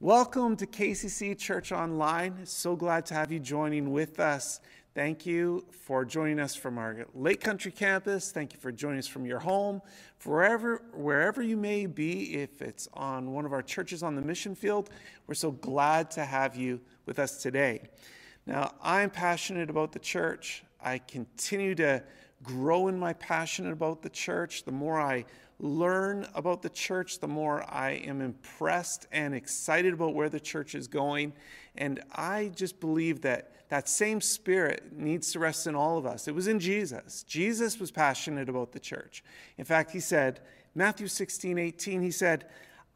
Welcome to KCC Church Online. So glad to have you joining with us. Thank you for joining us from our Lake Country campus. Thank you for joining us from your home, wherever wherever you may be. If it's on one of our churches on the mission field, we're so glad to have you with us today. Now, I'm passionate about the church. I continue to grow in my passion about the church. The more I learn about the church, the more I am impressed and excited about where the church is going. And I just believe that that same spirit needs to rest in all of us. It was in Jesus. Jesus was passionate about the church. In fact, he said, Matthew 16, 18, he said,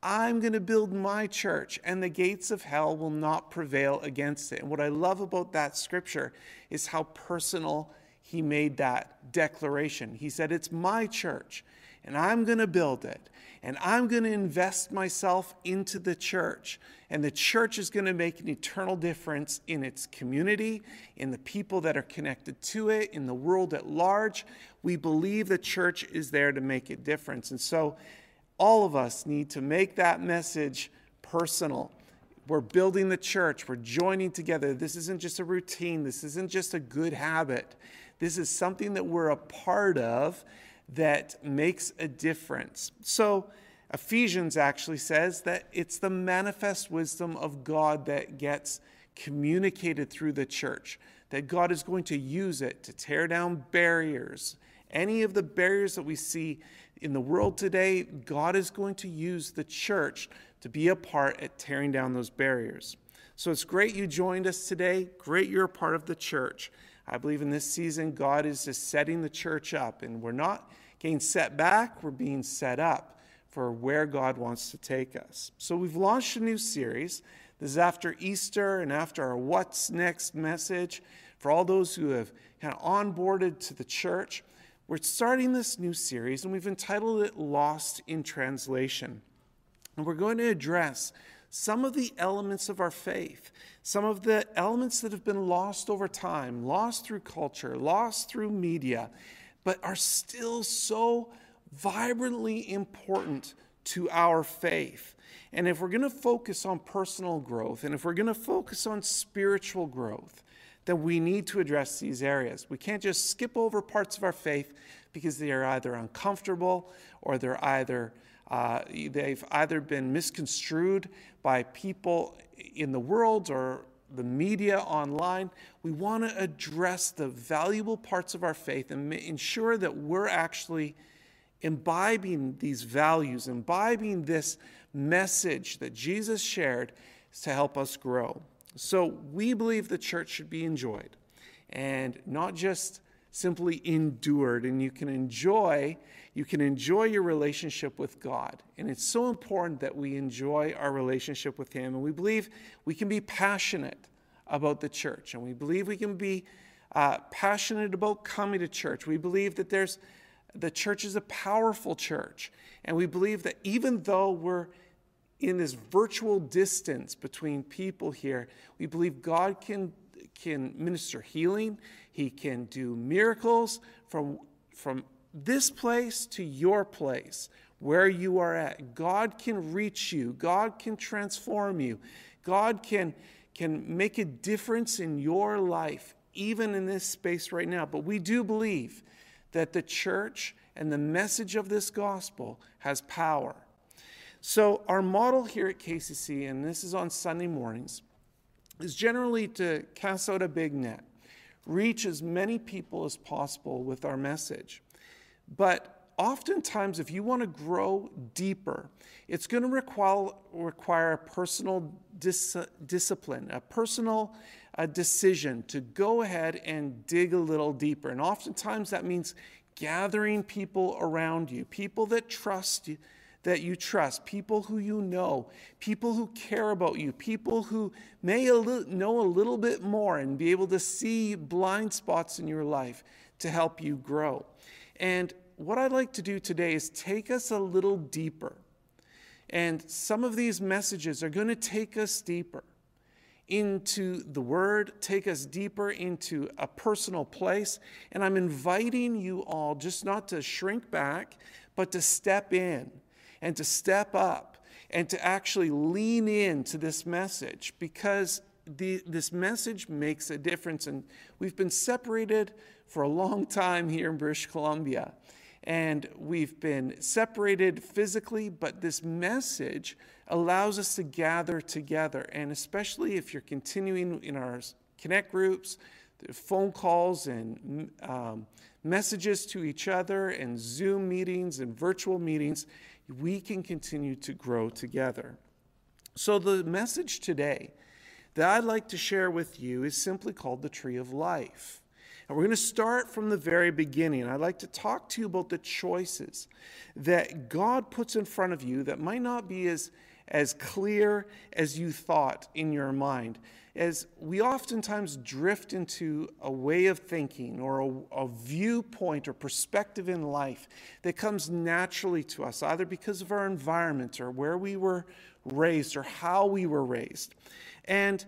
I'm going to build my church, and the gates of hell will not prevail against it. And what I love about that scripture is how personal he made that declaration. He said, It's my church and I'm going to build it. And I'm going to invest myself into the church. And the church is going to make an eternal difference in its community, in the people that are connected to it, in the world at large. We believe the church is there to make a difference. And so all of us need to make that message personal. We're building the church, we're joining together. This isn't just a routine, this isn't just a good habit. This is something that we're a part of that makes a difference. So, Ephesians actually says that it's the manifest wisdom of God that gets communicated through the church, that God is going to use it to tear down barriers. Any of the barriers that we see in the world today, God is going to use the church to be a part at tearing down those barriers. So it's great you joined us today. Great you're a part of the church. I believe in this season, God is just setting the church up, and we're not getting set back, we're being set up for where God wants to take us. So we've launched a new series. This is after Easter and after our What's Next message. For all those who have kind of onboarded to the church, we're starting this new series and we've entitled it Lost in Translation. And we're going to address some of the elements of our faith, some of the elements that have been lost over time, lost through culture, lost through media, but are still so vibrantly important to our faith. And if we're going to focus on personal growth and if we're going to focus on spiritual growth, then we need to address these areas. We can't just skip over parts of our faith because they are either uncomfortable or they're either uh, they've either been misconstrued by people in the world or the media online. We want to address the valuable parts of our faith and ensure that we're actually imbibing these values, imbibing this message that Jesus shared to help us grow. So we believe the church should be enjoyed and not just simply endured and you can enjoy you can enjoy your relationship with God. And it's so important that we enjoy our relationship with Him. And we believe we can be passionate about the church. And we believe we can be uh, passionate about coming to church. We believe that there's the church is a powerful church. And we believe that even though we're in this virtual distance between people here, we believe God can, can minister healing. He can do miracles from, from this place to your place, where you are at. God can reach you, God can transform you, God can, can make a difference in your life, even in this space right now. But we do believe that the church and the message of this gospel has power. So, our model here at KCC, and this is on Sunday mornings, is generally to cast out a big net, reach as many people as possible with our message. But oftentimes, if you want to grow deeper, it's going to require, require a personal dis- discipline, a personal uh, decision to go ahead and dig a little deeper. And oftentimes, that means gathering people around you, people that trust you. That you trust, people who you know, people who care about you, people who may a li- know a little bit more and be able to see blind spots in your life to help you grow. And what I'd like to do today is take us a little deeper. And some of these messages are going to take us deeper into the Word, take us deeper into a personal place. And I'm inviting you all just not to shrink back, but to step in and to step up and to actually lean in to this message because the, this message makes a difference. And we've been separated for a long time here in British Columbia. And we've been separated physically, but this message allows us to gather together. And especially if you're continuing in our connect groups, phone calls, and um, messages to each other, and Zoom meetings and virtual meetings, we can continue to grow together. So, the message today that I'd like to share with you is simply called the Tree of Life. And we're going to start from the very beginning. I'd like to talk to you about the choices that God puts in front of you that might not be as, as clear as you thought in your mind. As we oftentimes drift into a way of thinking or a, a viewpoint or perspective in life that comes naturally to us, either because of our environment or where we were raised or how we were raised. And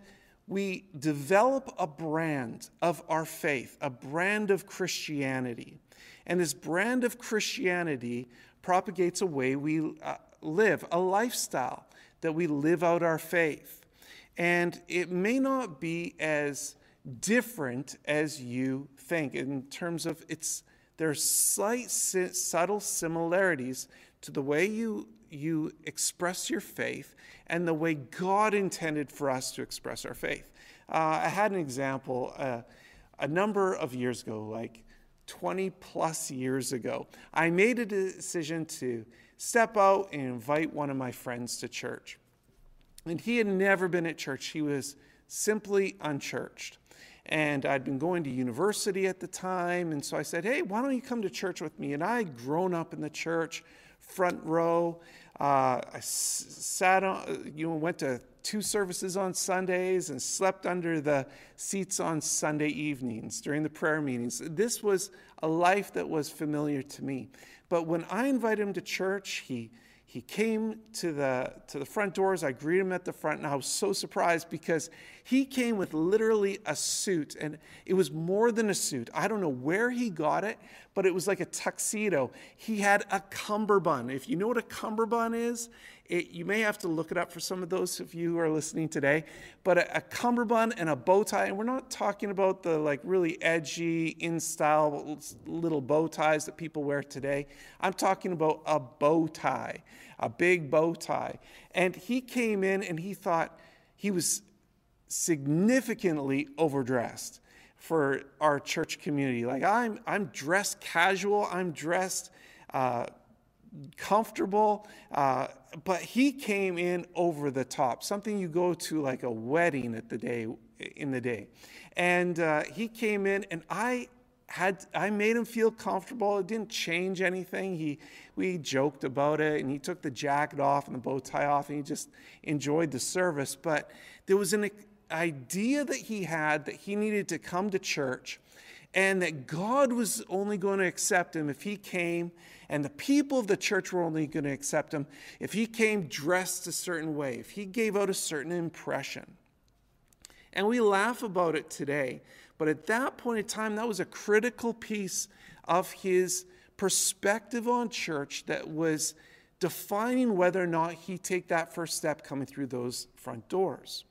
we develop a brand of our faith, a brand of Christianity. And this brand of Christianity propagates a way we uh, live, a lifestyle that we live out our faith. And it may not be as different as you think in terms of its there's slight subtle similarities to the way you you express your faith and the way God intended for us to express our faith. Uh, I had an example uh, a number of years ago, like 20 plus years ago. I made a decision to step out and invite one of my friends to church. And he had never been at church, he was simply unchurched. And I'd been going to university at the time. And so I said, Hey, why don't you come to church with me? And I had grown up in the church, front row. Uh, I sat on, you know, went to two services on Sundays and slept under the seats on Sunday evenings during the prayer meetings. This was a life that was familiar to me. But when I invited him to church, he he came to the to the front doors. I greeted him at the front and i was so surprised because he came with literally a suit and it was more than a suit. I don't know where he got it but it was like a tuxedo. He had a cummerbund. If you know what a cummerbund is it, you may have to look it up for some of those of you who are listening today but a, a cummerbund and a bow tie and we're not talking about the like really edgy in style little bow ties that people wear today i'm talking about a bow tie a big bow tie. And he came in and he thought he was significantly overdressed for our church community. Like, I'm, I'm dressed casual, I'm dressed uh, comfortable, uh, but he came in over the top, something you go to like a wedding at the day in the day. And uh, he came in, and I had I made him feel comfortable. It didn't change anything. He we joked about it and he took the jacket off and the bow tie off and he just enjoyed the service. But there was an idea that he had that he needed to come to church and that God was only going to accept him if he came and the people of the church were only going to accept him if he came dressed a certain way, if he gave out a certain impression. And we laugh about it today. But at that point in time, that was a critical piece of his perspective on church that was defining whether or not he take that first step coming through those front doors.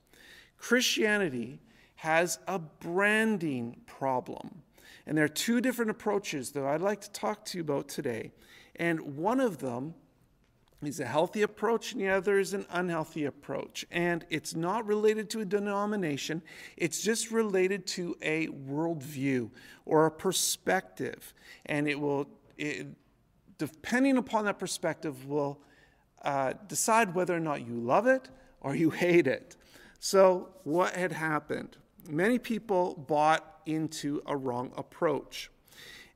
Christianity has a branding problem. And there are two different approaches that I'd like to talk to you about today. And one of them is a healthy approach and the other is an unhealthy approach. And it's not related to a denomination, it's just related to a worldview or a perspective. And it will, it, depending upon that perspective, will uh, decide whether or not you love it or you hate it. So, what had happened? Many people bought into a wrong approach.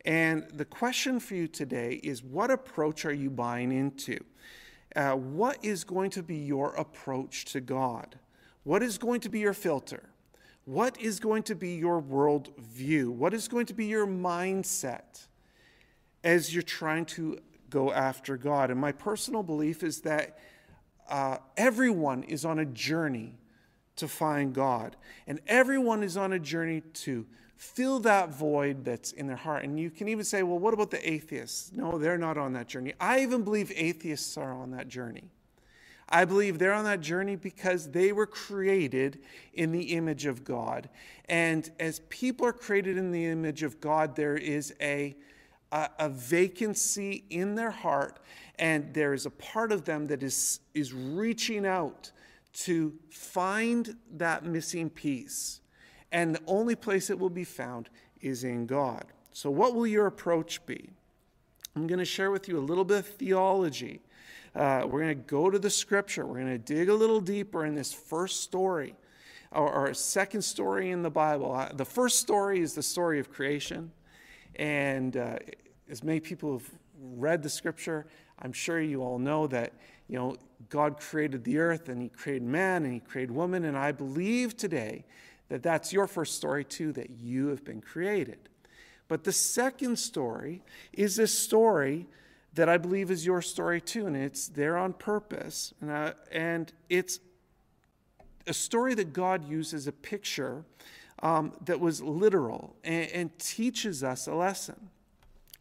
And the question for you today is what approach are you buying into? Uh, what is going to be your approach to God? What is going to be your filter? What is going to be your world view? What is going to be your mindset as you're trying to go after God? And my personal belief is that uh, everyone is on a journey to find God, and everyone is on a journey to fill that void that's in their heart. And you can even say, well, what about the atheists? No, they're not on that journey. I even believe atheists are on that journey. I believe they're on that journey because they were created in the image of God. And as people are created in the image of God, there is a, a, a vacancy in their heart, and there is a part of them that is, is reaching out to find that missing piece. And the only place it will be found is in God. So, what will your approach be? I'm going to share with you a little bit of theology. Uh, we're going to go to the scripture. We're going to dig a little deeper in this first story or, or second story in the Bible. Uh, the first story is the story of creation. And uh, as many people have read the scripture, I'm sure you all know that you know God created the earth and He created man and He created woman. And I believe today that that's your first story too, that you have been created. But the second story is this story that I believe is your story too, and it's there on purpose. And, uh, and it's a story that God uses a picture um, that was literal and, and teaches us a lesson.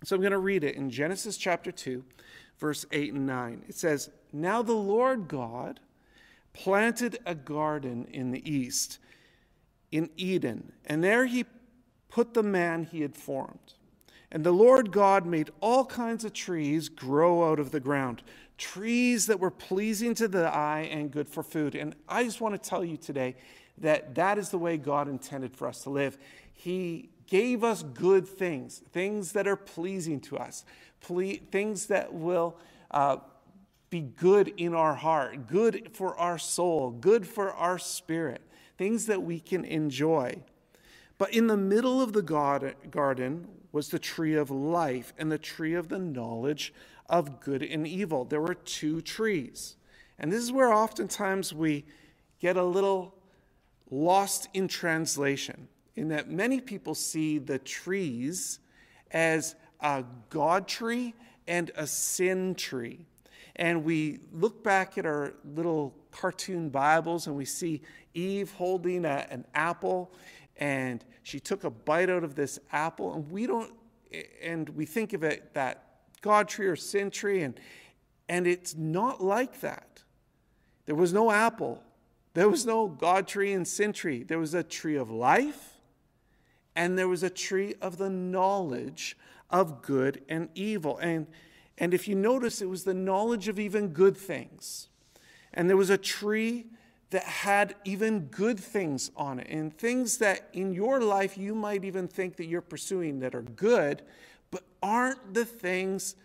So I'm going to read it in Genesis chapter 2, verse 8 and 9. It says, Now the Lord God planted a garden in the east, in Eden, and there he put the man he had formed. And the Lord God made all kinds of trees grow out of the ground, trees that were pleasing to the eye and good for food. And I just want to tell you today that that is the way God intended for us to live. He gave us good things, things that are pleasing to us, ple- things that will uh, be good in our heart, good for our soul, good for our spirit, things that we can enjoy. But in the middle of the garden was the tree of life and the tree of the knowledge of good and evil. There were two trees. And this is where oftentimes we get a little lost in translation, in that many people see the trees as a God tree and a sin tree. And we look back at our little cartoon Bibles and we see Eve holding a, an apple and she took a bite out of this apple and we don't and we think of it that god tree or sin tree and and it's not like that. There was no apple. There was no god tree and sin tree there was a tree of life and there was a tree of the knowledge of good and evil. And and if you notice it was the knowledge of even good things and there was a tree that had even good things on it and things that in your life you might even think that you're pursuing that are good, but aren't the things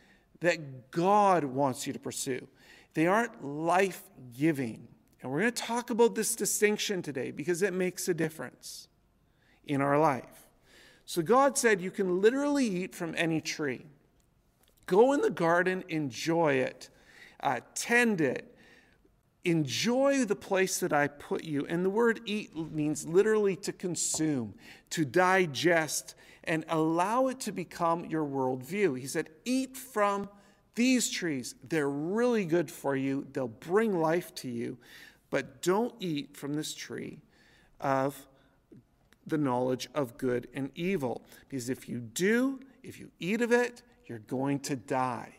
that God wants you to pursue. They aren't life giving. And we're going to talk about this distinction today because it makes a difference in our life. So God said you can literally eat from any tree. Go in the garden, enjoy it, uh, tend it, Enjoy the place that I put you. And the word eat means literally to consume, to digest, and allow it to become your worldview. He said, Eat from these trees. They're really good for you, they'll bring life to you. But don't eat from this tree of the knowledge of good and evil. Because if you do, if you eat of it, you're going to die.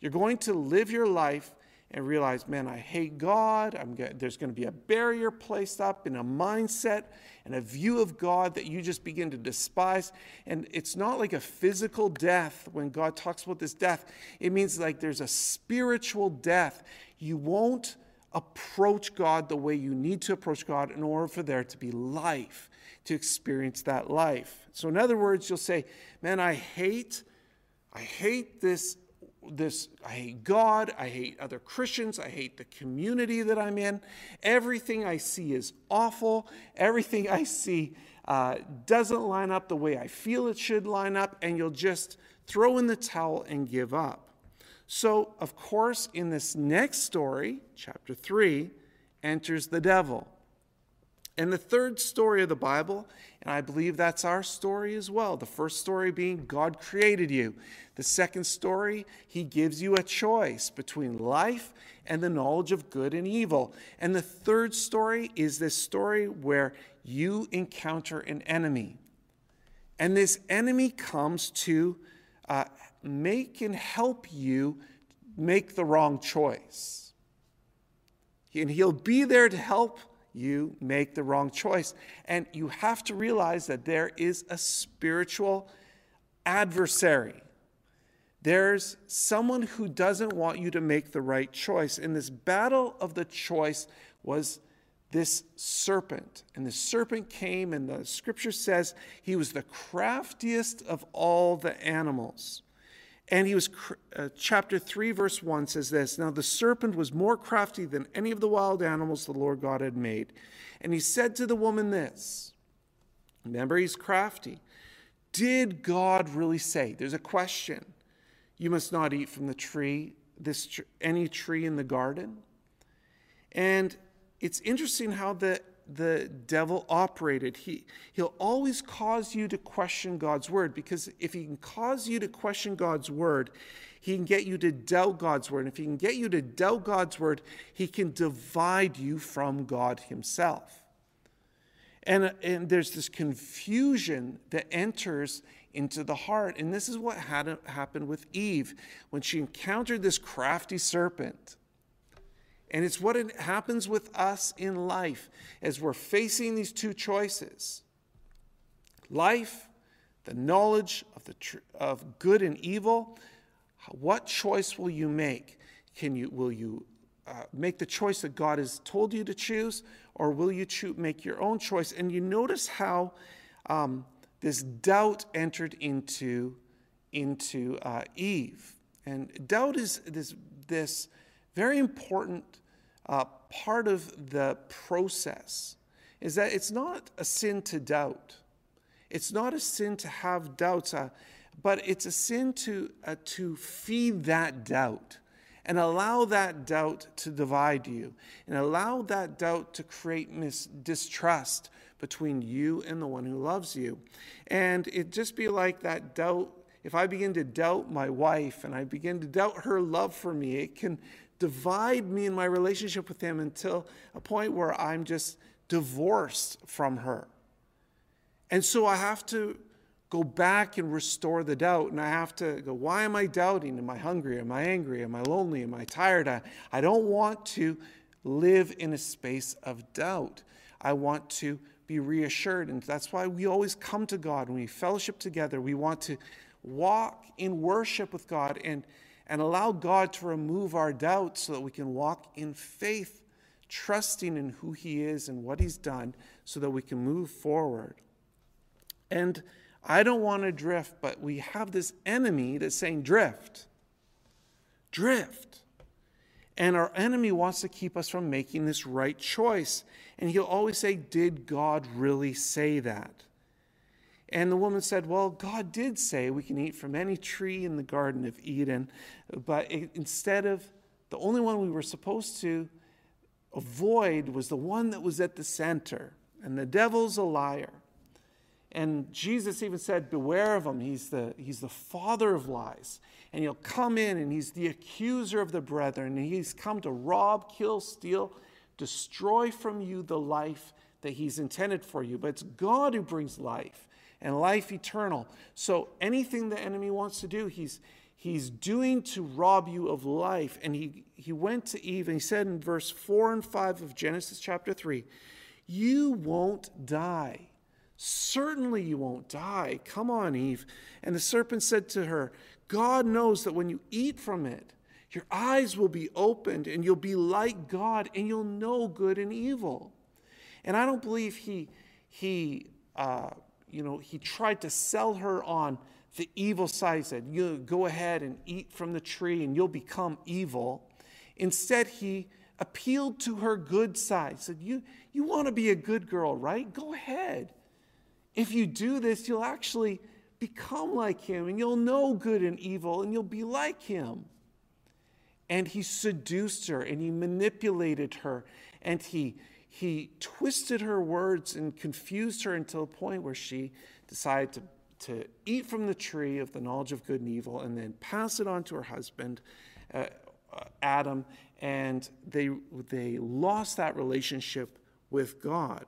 You're going to live your life and realize, man, I hate God. There's going to be a barrier placed up in a mindset and a view of God that you just begin to despise. And it's not like a physical death when God talks about this death, it means like there's a spiritual death. You won't approach God the way you need to approach God in order for there to be life, to experience that life. So, in other words, you'll say, man, I hate. I hate this this I hate God, I hate other Christians, I hate the community that I'm in. Everything I see is awful. Everything I see uh, doesn't line up the way I feel it should line up, and you'll just throw in the towel and give up. So, of course, in this next story, chapter 3, enters the devil. And the third story of the Bible, and I believe that's our story as well. The first story being God created you. The second story, He gives you a choice between life and the knowledge of good and evil. And the third story is this story where you encounter an enemy. And this enemy comes to uh, make and help you make the wrong choice. and He'll be there to help you make the wrong choice. And you have to realize that there is a spiritual adversary. There's someone who doesn't want you to make the right choice. And this battle of the choice was this serpent. And the serpent came, and the scripture says he was the craftiest of all the animals. And he was, uh, chapter 3, verse 1 says this Now the serpent was more crafty than any of the wild animals the Lord God had made. And he said to the woman this Remember, he's crafty. Did God really say? There's a question. You must not eat from the tree, this any tree in the garden. And it's interesting how the the devil operated. He, he'll always cause you to question God's word because if he can cause you to question God's word, he can get you to doubt God's word. And if he can get you to doubt God's word, he can divide you from God himself. And, and there's this confusion that enters into the heart. And this is what had happened with Eve when she encountered this crafty serpent. And it's what it happens with us in life as we're facing these two choices life, the knowledge of, the tr- of good and evil. What choice will you make? Can you, will you uh, make the choice that God has told you to choose, or will you cho- make your own choice? And you notice how um, this doubt entered into, into uh, Eve. And doubt is this, this very important uh, part of the process is that it's not a sin to doubt. It's not a sin to have doubts, uh, but it's a sin to, uh, to feed that doubt and allow that doubt to divide you and allow that doubt to create mis- distrust between you and the one who loves you. And it just be like that doubt. If I begin to doubt my wife and I begin to doubt her love for me, it can divide me in my relationship with him until a point where I'm just divorced from her. And so I have to go back and restore the doubt. And I have to go, why am I doubting? Am I hungry? Am I angry? Am I lonely? Am I tired? I, I don't want to live in a space of doubt. I want to be reassured. And that's why we always come to God when we fellowship together. We want to walk in worship with God and and allow God to remove our doubts so that we can walk in faith, trusting in who He is and what He's done so that we can move forward. And I don't want to drift, but we have this enemy that's saying, drift, drift. And our enemy wants to keep us from making this right choice. And he'll always say, Did God really say that? And the woman said, Well, God did say we can eat from any tree in the Garden of Eden, but instead of the only one we were supposed to avoid was the one that was at the center. And the devil's a liar. And Jesus even said, Beware of him. He's the, he's the father of lies. And he'll come in and he's the accuser of the brethren. And he's come to rob, kill, steal, destroy from you the life that he's intended for you. But it's God who brings life and life eternal. So anything the enemy wants to do, he's he's doing to rob you of life. And he, he went to Eve and he said in verse 4 and 5 of Genesis chapter 3, You won't die. Certainly you won't die. Come on, Eve. And the serpent said to her, God knows that when you eat from it, your eyes will be opened and you'll be like God and you'll know good and evil. And I don't believe he, he uh, you know, he tried to sell her on the evil side. He said, You go ahead and eat from the tree and you'll become evil. Instead, he appealed to her good side. He said, You, you want to be a good girl, right? Go ahead. If you do this, you'll actually become like him and you'll know good and evil and you'll be like him. And he seduced her and he manipulated her and he he twisted her words and confused her until a point where she decided to, to eat from the tree of the knowledge of good and evil and then pass it on to her husband, uh, uh, Adam, and they, they lost that relationship with God.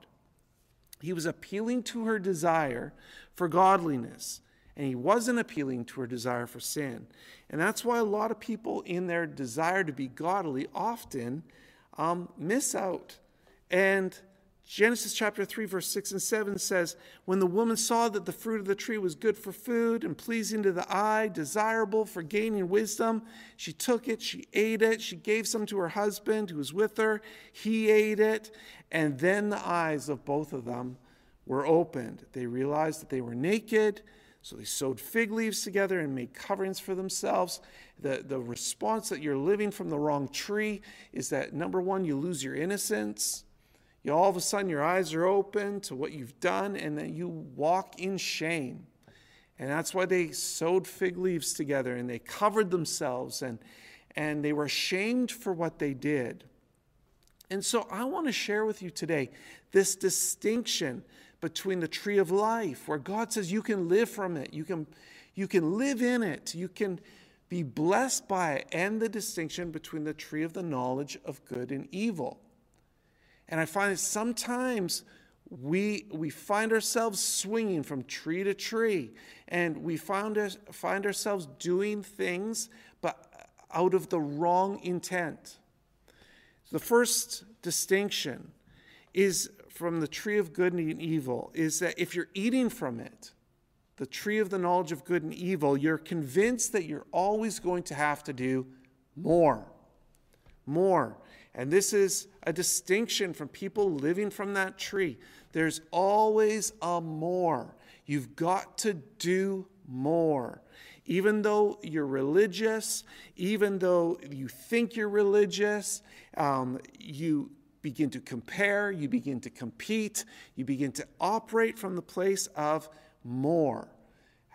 He was appealing to her desire for godliness, and he wasn't appealing to her desire for sin. And that's why a lot of people, in their desire to be godly, often um, miss out. And Genesis chapter 3, verse 6 and 7 says, When the woman saw that the fruit of the tree was good for food and pleasing to the eye, desirable for gaining wisdom, she took it, she ate it, she gave some to her husband who was with her. He ate it, and then the eyes of both of them were opened. They realized that they were naked, so they sewed fig leaves together and made coverings for themselves. The, the response that you're living from the wrong tree is that number one, you lose your innocence you all of a sudden your eyes are open to what you've done and then you walk in shame. And that's why they sewed fig leaves together and they covered themselves and, and they were ashamed for what they did. And so I want to share with you today this distinction between the tree of life, where God says you can live from it, you can, you can live in it, you can be blessed by it, and the distinction between the tree of the knowledge of good and evil. And I find that sometimes we, we find ourselves swinging from tree to tree, and we find, us, find ourselves doing things, but out of the wrong intent. The first distinction is from the tree of good and evil is that if you're eating from it, the tree of the knowledge of good and evil, you're convinced that you're always going to have to do more. More. And this is a distinction from people living from that tree. There's always a more. You've got to do more. Even though you're religious, even though you think you're religious, um, you begin to compare, you begin to compete, you begin to operate from the place of more.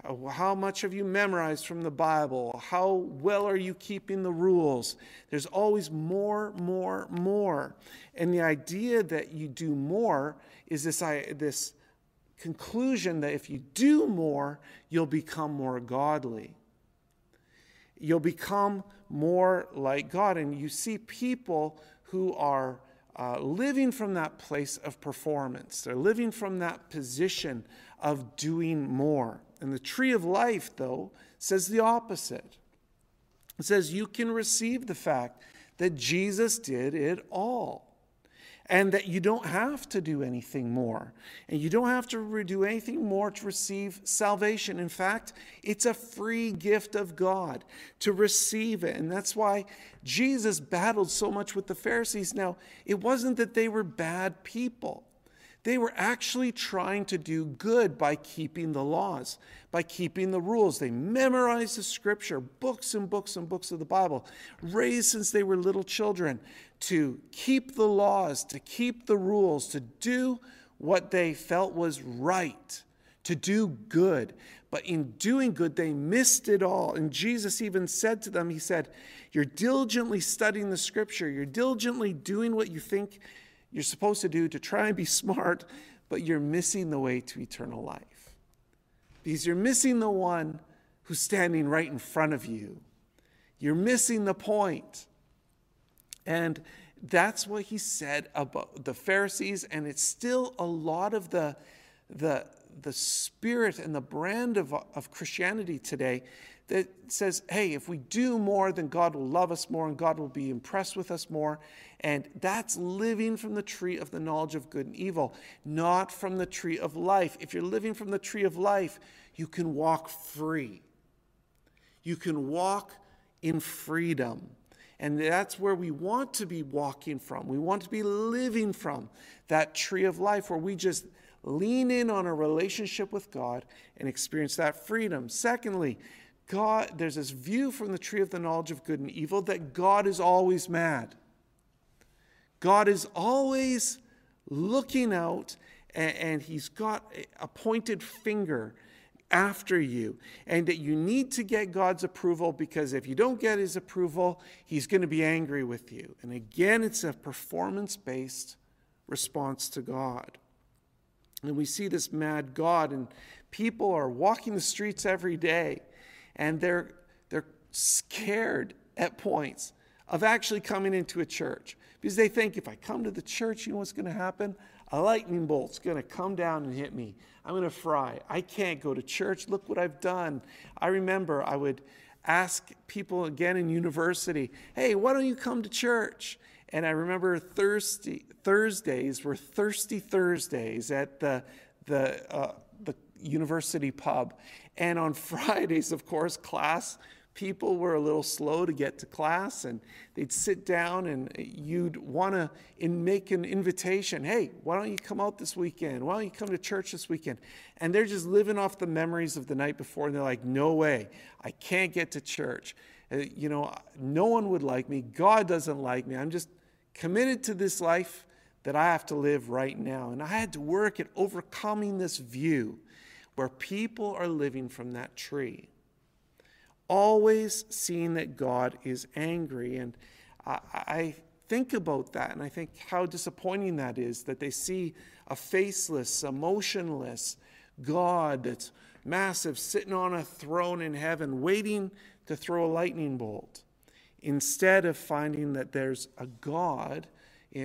How much have you memorized from the Bible? How well are you keeping the rules? There's always more, more, more. And the idea that you do more is this, this conclusion that if you do more, you'll become more godly. You'll become more like God. And you see people who are uh, living from that place of performance, they're living from that position of doing more. And the tree of life, though, says the opposite. It says you can receive the fact that Jesus did it all and that you don't have to do anything more. And you don't have to do anything more to receive salvation. In fact, it's a free gift of God to receive it. And that's why Jesus battled so much with the Pharisees. Now, it wasn't that they were bad people. They were actually trying to do good by keeping the laws, by keeping the rules. They memorized the scripture, books and books and books of the Bible, raised since they were little children to keep the laws, to keep the rules, to do what they felt was right, to do good. But in doing good, they missed it all. And Jesus even said to them, He said, You're diligently studying the scripture, you're diligently doing what you think you're supposed to do to try and be smart, but you're missing the way to eternal life. Because you're missing the one who's standing right in front of you. You're missing the point. And that's what he said about the Pharisees, and it's still a lot of the, the, the spirit and the brand of, of Christianity today that says, hey, if we do more, then God will love us more and God will be impressed with us more. And that's living from the tree of the knowledge of good and evil, not from the tree of life. If you're living from the tree of life, you can walk free. You can walk in freedom. And that's where we want to be walking from. We want to be living from that tree of life where we just lean in on a relationship with God and experience that freedom. Secondly, God, there's this view from the tree of the knowledge of good and evil that God is always mad. God is always looking out and, and he's got a pointed finger after you and that you need to get God's approval because if you don't get his approval, he's going to be angry with you. And again, it's a performance based response to God. And we see this mad God, and people are walking the streets every day and they're, they're scared at points of actually coming into a church because they think if I come to the church, you know what's going to happen? A lightning bolt's going to come down and hit me. I'm going to fry. I can't go to church. Look what I've done. I remember I would ask people again in university, hey, why don't you come to church? And I remember Thursday, Thursdays were Thirsty Thursdays at the, the, uh, university pub. And on Fridays, of course, class people were a little slow to get to class and they'd sit down and you'd want to make an invitation hey why don't you come out this weekend? Why don't you come to church this weekend? And they're just living off the memories of the night before and they're like no way. I can't get to church. Uh, you know no one would like me. God doesn't like me. I'm just committed to this life that i have to live right now. And i had to work at overcoming this view where people are living from that tree always seeing that God is angry. And I, I think about that and I think how disappointing that is that they see a faceless, emotionless God that's massive, sitting on a throne in heaven, waiting to throw a lightning bolt, instead of finding that there's a God.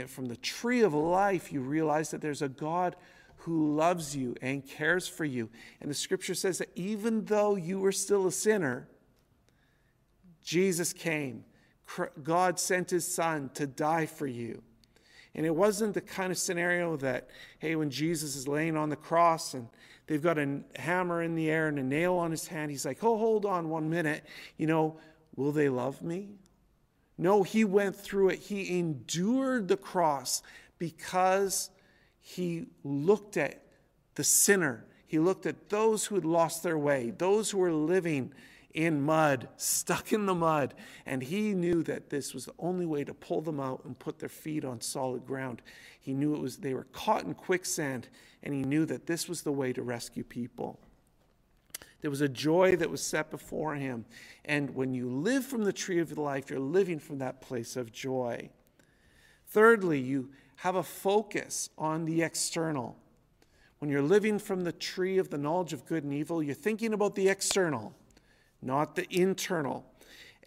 From the tree of life, you realize that there's a God who loves you and cares for you. And the scripture says that even though you were still a sinner, Jesus came. God sent his son to die for you. And it wasn't the kind of scenario that, hey, when Jesus is laying on the cross and they've got a hammer in the air and a nail on his hand, he's like, oh, hold on one minute. You know, will they love me? No, he went through it. He endured the cross because he looked at the sinner. He looked at those who had lost their way, those who were living in mud, stuck in the mud. And he knew that this was the only way to pull them out and put their feet on solid ground. He knew it was they were caught in quicksand, and he knew that this was the way to rescue people. There was a joy that was set before him. And when you live from the tree of life, you're living from that place of joy. Thirdly, you have a focus on the external. When you're living from the tree of the knowledge of good and evil, you're thinking about the external not the internal.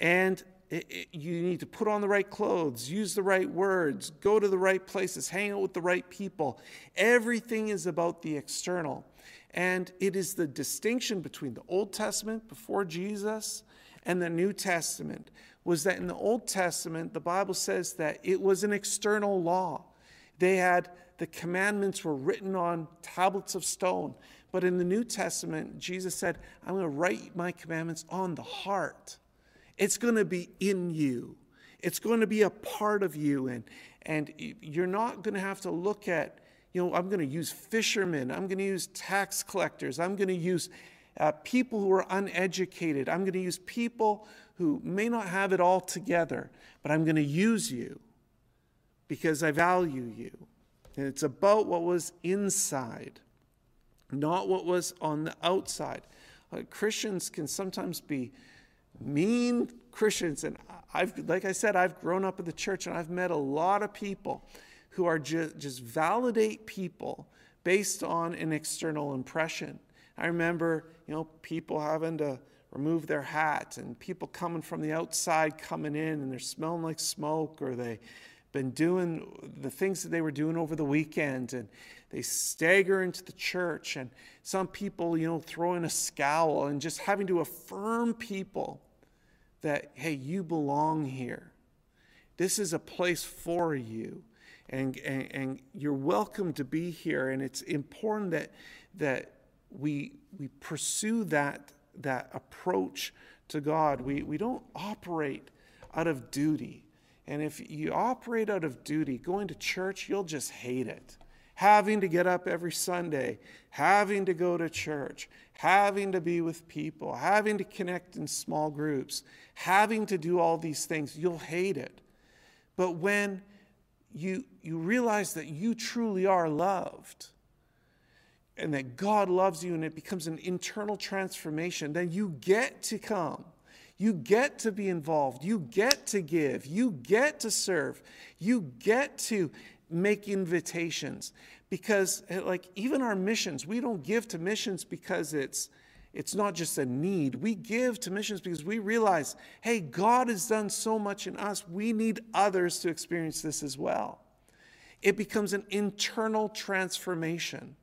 And it, it, you need to put on the right clothes, use the right words, go to the right places, hang out with the right people. Everything is about the external. And it is the distinction between the Old Testament before Jesus and the New Testament was that in the Old Testament, the Bible says that it was an external law. They had the commandments were written on tablets of stone. But in the New Testament, Jesus said, I'm going to write my commandments on the heart. It's going to be in you. It's going to be a part of you. And, and you're not going to have to look at, you know, I'm going to use fishermen. I'm going to use tax collectors. I'm going to use uh, people who are uneducated. I'm going to use people who may not have it all together, but I'm going to use you because I value you. And it's about what was inside not what was on the outside. Uh, Christians can sometimes be mean Christians, and I've, like I said, I've grown up in the church and I've met a lot of people who are just, just validate people based on an external impression. I remember, you know, people having to remove their hat and people coming from the outside coming in and they're smelling like smoke or they been doing the things that they were doing over the weekend and they stagger into the church and some people you know throw in a scowl and just having to affirm people that hey you belong here. This is a place for you and, and, and you're welcome to be here and it's important that that we we pursue that that approach to god. We we don't operate out of duty and if you operate out of duty, going to church, you'll just hate it. Having to get up every Sunday, having to go to church, having to be with people, having to connect in small groups, having to do all these things, you'll hate it. But when you, you realize that you truly are loved, and that God loves you, and it becomes an internal transformation, then you get to come you get to be involved. You get to give. You get to serve. You get to make invitations. Because, eh, like, even our missions, we don't give to missions because it's. It's not just a need. We give to missions because we realize, hey, God has done so much in us. We need others to experience this as well. It becomes an internal transformation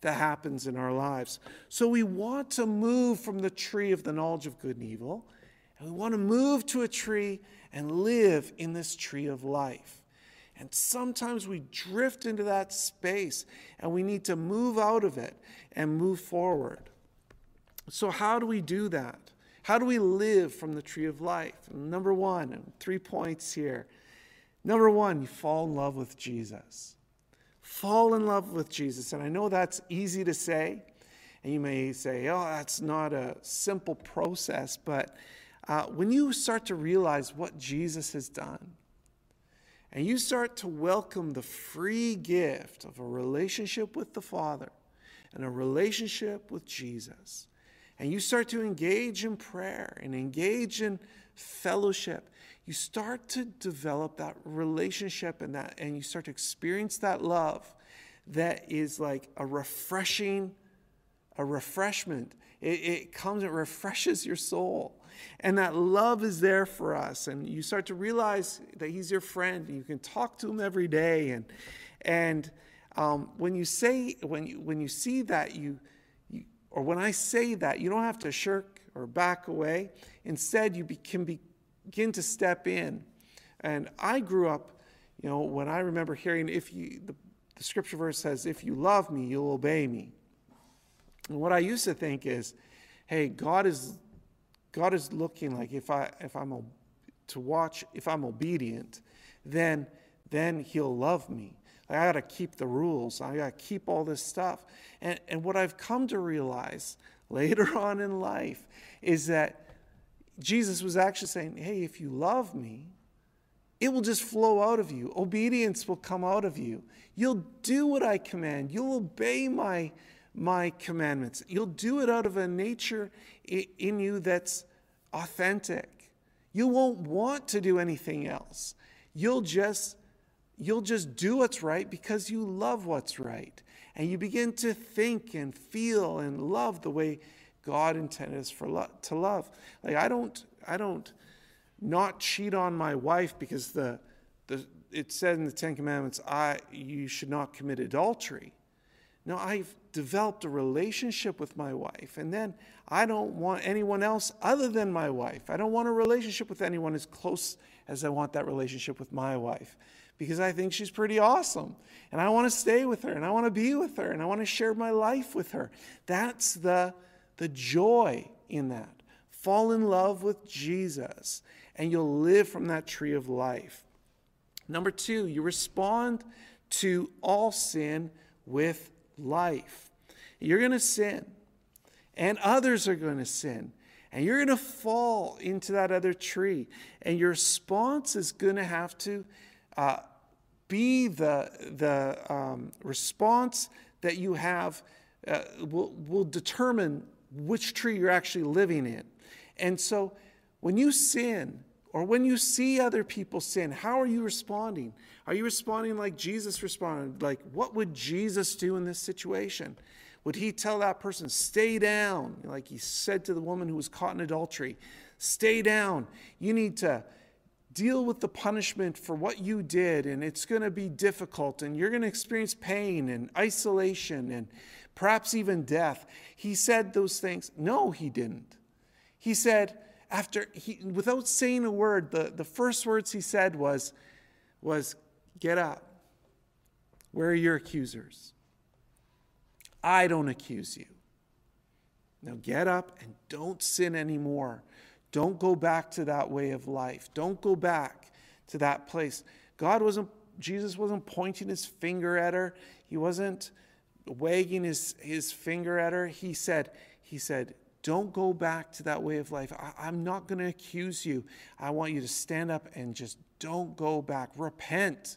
that happens in our lives. So we want to move from the tree of the knowledge of good and evil and we want to move to a tree and live in this tree of life. And sometimes we drift into that space and we need to move out of it and move forward. So, how do we do that? How do we live from the tree of life? Number one, three points here. Number one, you fall in love with Jesus. Fall in love with Jesus. And I know that's easy to say. And you may say, oh, that's not a simple process. But uh, when you start to realize what Jesus has done, and you start to welcome the free gift of a relationship with the Father and a relationship with Jesus, and you start to engage in prayer and engage in fellowship, you start to develop that relationship and that and you start to experience that love that is like a refreshing a refreshment. It, it comes it refreshes your soul and that love is there for us and you start to realize that he's your friend and you can talk to him every day and and um, when you say when you when you see that you or when I say that, you don't have to shirk or back away. Instead, you be, can begin to step in. And I grew up, you know, when I remember hearing, if you, the, the scripture verse says, if you love me, you'll obey me. And what I used to think is, hey, God is, God is looking like if I, if I'm to watch, if I'm obedient, then, then he'll love me. I got to keep the rules. I got to keep all this stuff. And, and what I've come to realize later on in life is that Jesus was actually saying, hey, if you love me, it will just flow out of you. Obedience will come out of you. You'll do what I command. You'll obey my, my commandments. You'll do it out of a nature in you that's authentic. You won't want to do anything else. You'll just You'll just do what's right because you love what's right. And you begin to think and feel and love the way God intended us for lo- to love. Like I don't, I don't not cheat on my wife because the, the it said in the Ten Commandments, I you should not commit adultery. No, I've developed a relationship with my wife, and then I don't want anyone else other than my wife. I don't want a relationship with anyone as close as I want that relationship with my wife because I think she's pretty awesome. And I want to stay with her and I want to be with her and I want to share my life with her. That's the, the joy in that. Fall in love with Jesus and you'll live from that tree of life. Number two, you respond to all sin with life. You're going to sin, and others are going to sin. And you're going to fall into that other tree. And your response is going to have to uh, be the, the um, response that you have uh, will, will determine which tree you're actually living in. And so when you sin, or when you see other people sin, how are you responding? Are you responding like Jesus responded? Like, what would Jesus do in this situation? Would he tell that person, stay down? Like he said to the woman who was caught in adultery, stay down. You need to deal with the punishment for what you did, and it's going to be difficult, and you're going to experience pain and isolation and perhaps even death. He said those things. No, he didn't. He said, after he, without saying a word, the, the first words he said was, was, Get up. Where are your accusers? I don't accuse you. Now get up and don't sin anymore. Don't go back to that way of life. Don't go back to that place. God wasn't, Jesus wasn't pointing his finger at her. He wasn't wagging his, his finger at her. He said, he said, don't go back to that way of life. I, am not going to accuse you. I want you to stand up and just don't go back. Repent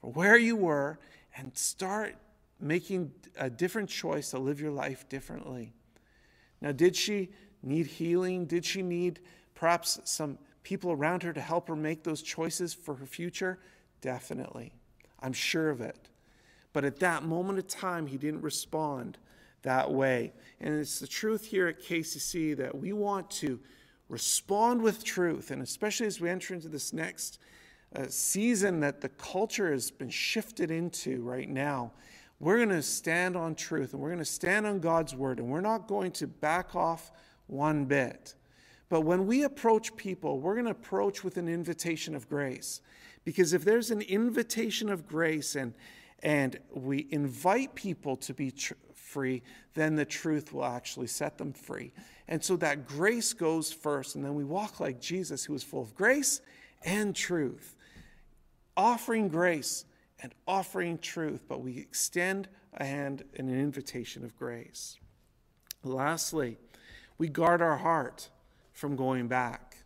for where you were and start making a different choice to live your life differently. Now, did she need healing? Did she need perhaps some people around her to help her make those choices for her future? Definitely. I'm sure of it. But at that moment of time, he didn't respond that way. And it's the truth here at KCC that we want to respond with truth. And especially as we enter into this next uh, season that the culture has been shifted into right now, we're going to stand on truth and we're going to stand on God's word and we're not going to back off one bit. But when we approach people, we're going to approach with an invitation of grace Because if there's an invitation of grace and, and we invite people to be tr- free, then the truth will actually set them free. And so that grace goes first, and then we walk like Jesus, who is full of grace and truth, offering grace and offering truth, but we extend a hand and an invitation of grace. Lastly, we guard our heart from going back.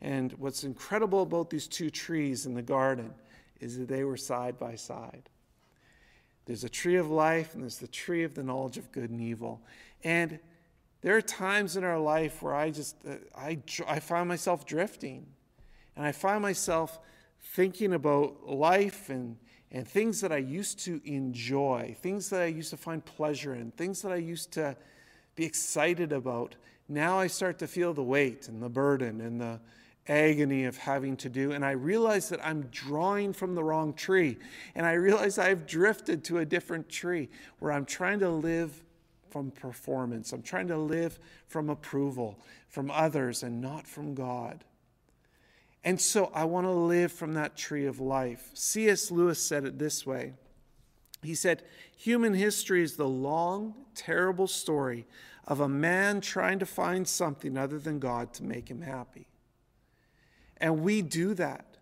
And what's incredible about these two trees in the garden is that they were side by side. There's a tree of life and there's the tree of the knowledge of good and evil. And there are times in our life where I just, uh, I, I find myself drifting. And I find myself thinking about life and, and things that I used to enjoy, things that I used to find pleasure in, things that I used to be excited about. Now I start to feel the weight and the burden and the, agony of having to do. And I realize that I'm drawing from the wrong tree. And I realize I've drifted to a different tree where I'm trying to live from performance. I'm trying to live from approval from others and not from God. And so I want to live from that tree of life. C.S. Lewis said it this way He said, Human history is the long, terrible story of a man trying to find something other than God to make him happy. And we do that.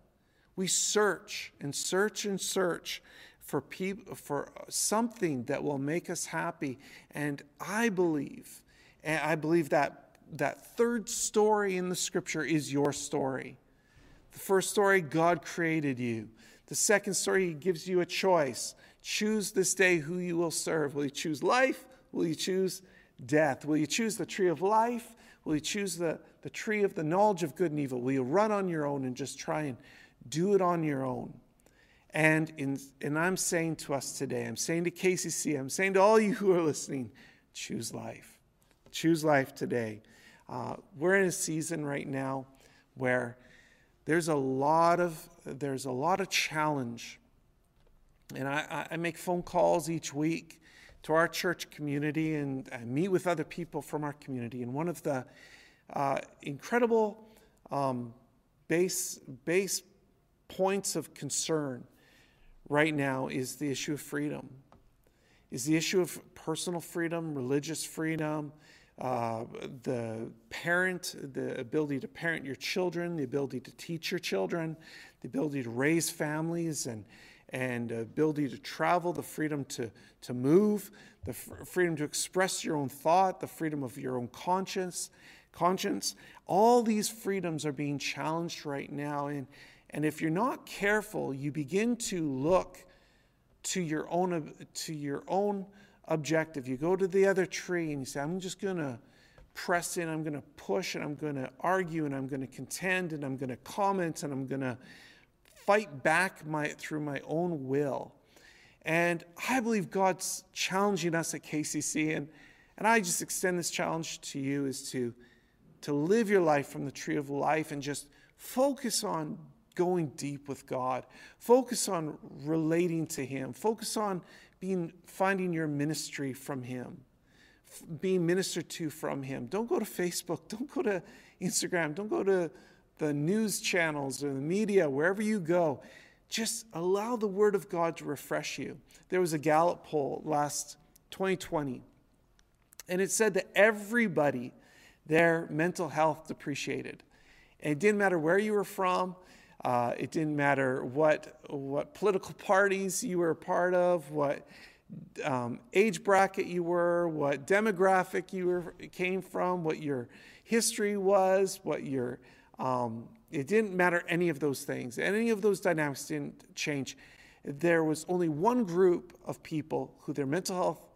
We search and search and search for people for something that will make us happy. And I believe, and I believe that that third story in the scripture is your story. The first story, God created you. The second story, He gives you a choice. Choose this day who you will serve. Will you choose life? Will you choose death? Will you choose the tree of life? Will you choose the, the tree of the knowledge of good and evil? Will you run on your own and just try and do it on your own? And, in, and I'm saying to us today, I'm saying to KCC, I'm saying to all you who are listening, choose life. Choose life today. Uh, we're in a season right now where there's a lot of there's a lot of challenge, and I, I make phone calls each week to our church community and, and meet with other people from our community. And one of the uh, incredible um, base, base points of concern right now is the issue of freedom, is the issue of personal freedom, religious freedom, uh, the parent, the ability to parent your children, the ability to teach your children, the ability to raise families and and ability to travel, the freedom to, to move, the f- freedom to express your own thought, the freedom of your own conscience, conscience. All these freedoms are being challenged right now. And, and if you're not careful, you begin to look to your own, to your own objective. You go to the other tree and you say, I'm just going to press in, I'm going to push, and I'm going to argue, and I'm going to contend, and I'm going to comment, and I'm going to fight back my, through my own will. And I believe God's challenging us at KCC, and, and I just extend this challenge to you is to, to live your life from the tree of life and just focus on going deep with God. Focus on relating to Him. Focus on being finding your ministry from Him, being ministered to from Him. Don't go to Facebook. Don't go to Instagram. Don't go to the news channels or the media, wherever you go, just allow the Word of God to refresh you. There was a Gallup poll last 2020, and it said that everybody, their mental health depreciated. And it didn't matter where you were from, uh, it didn't matter what, what political parties you were a part of, what um, age bracket you were, what demographic you were, came from, what your history was, what your um, it didn't matter any of those things. Any of those dynamics didn't change. There was only one group of people who their mental health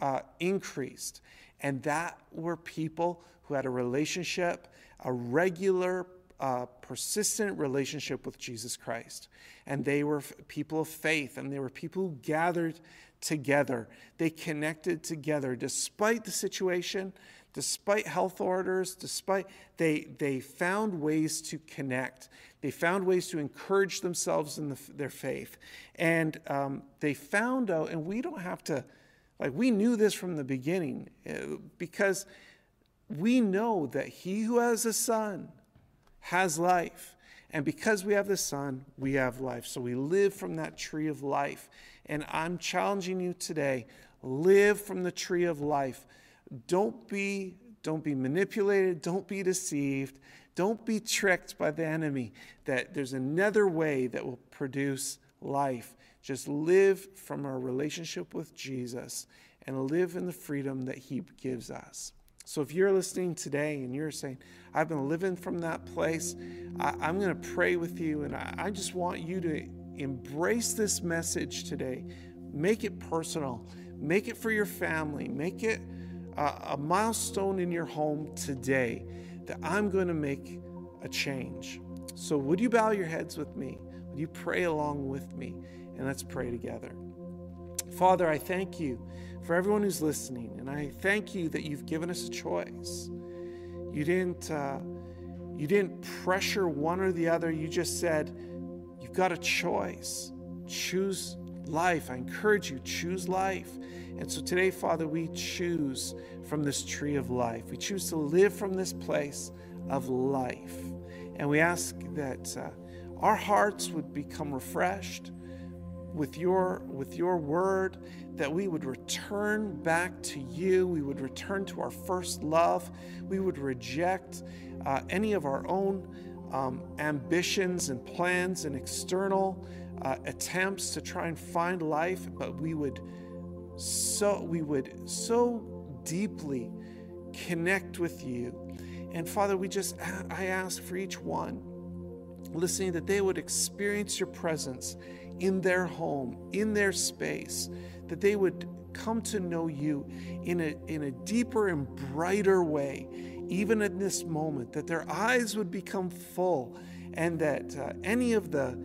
uh, increased, and that were people who had a relationship, a regular, uh, persistent relationship with Jesus Christ. And they were people of faith, and they were people who gathered together. They connected together despite the situation, despite health orders, despite they they found ways to connect. They found ways to encourage themselves in the, their faith, and um, they found out. And we don't have to, like we knew this from the beginning, uh, because we know that he who has a son has life. And because we have the Son, we have life. So we live from that tree of life. And I'm challenging you today live from the tree of life. Don't be, don't be manipulated, don't be deceived, don't be tricked by the enemy that there's another way that will produce life. Just live from our relationship with Jesus and live in the freedom that He gives us. So if you're listening today and you're saying, I've been living from that place, I, am going to pray with you. And I, I just want you to embrace this message today. Make it personal, make it for your family, make it a, a milestone in your home today that I'm going to make a change. So, would you bow your heads with me? Would you pray along with me? And let's pray together. Father, I thank you for everyone who's listening, and I thank you that you've given us a choice. You didn't, uh, you didn't pressure one or the other. You just said, you've got a choice. Choose life. I encourage you, choose life. And so today, Father, we choose from this tree of life. We choose to live from this place of life. And we ask that uh, our hearts would become refreshed with your with your word that we would return back to you. We would return to our first love. We would reject uh, any of our own um, ambitions and plans and external uh, attempts to try and find life but we would so we would so deeply connect with you. And father we just i ask for each one listening that they would experience your presence in their home, in their space, that they would come to know you in a, in a deeper and brighter way, even in this moment, that their eyes would become full, and that uh, any of the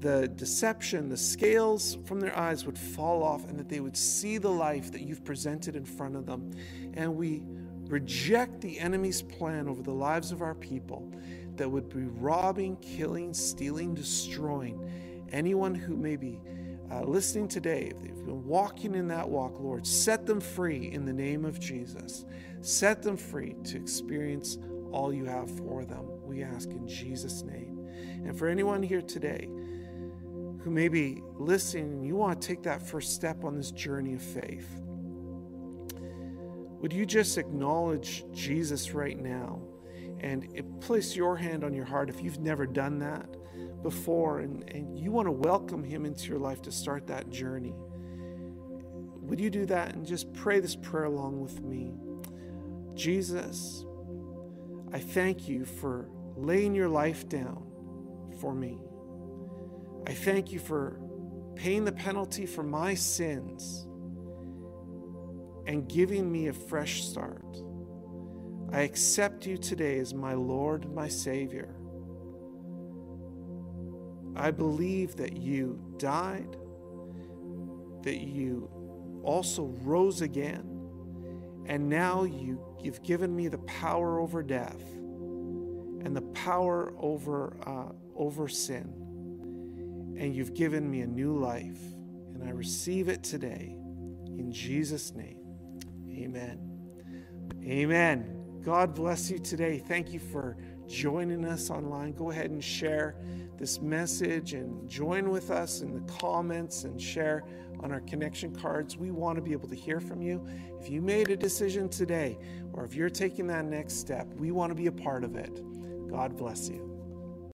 the deception, the scales from their eyes would fall off, and that they would see the life that you've presented in front of them. And we reject the enemy's plan over the lives of our people that would be robbing, killing, stealing, destroying anyone who may be uh, listening today, if they've been walking in that walk, Lord, set them free in the name of Jesus. Set them free to experience all you have for them. We ask in Jesus' name. And for anyone here today who may be listening you want to take that first step on this journey of faith, would you just acknowledge Jesus right now and place your hand on your heart if you've never done that? Before and, and you want to welcome him into your life to start that journey, would you do that and just pray this prayer along with me? Jesus, I thank you for laying your life down for me. I thank you for paying the penalty for my sins and giving me a fresh start. I accept you today as my Lord, my Savior. I believe that you died, that you also rose again, and now you, you've given me the power over death and the power over, uh, over sin. And you've given me a new life, and I receive it today. In Jesus' name, amen. Amen. God bless you today. Thank you for joining us online. Go ahead and share this message and join with us in the comments and share on our connection cards. We want to be able to hear from you. If you made a decision today or if you're taking that next step, we want to be a part of it. God bless you.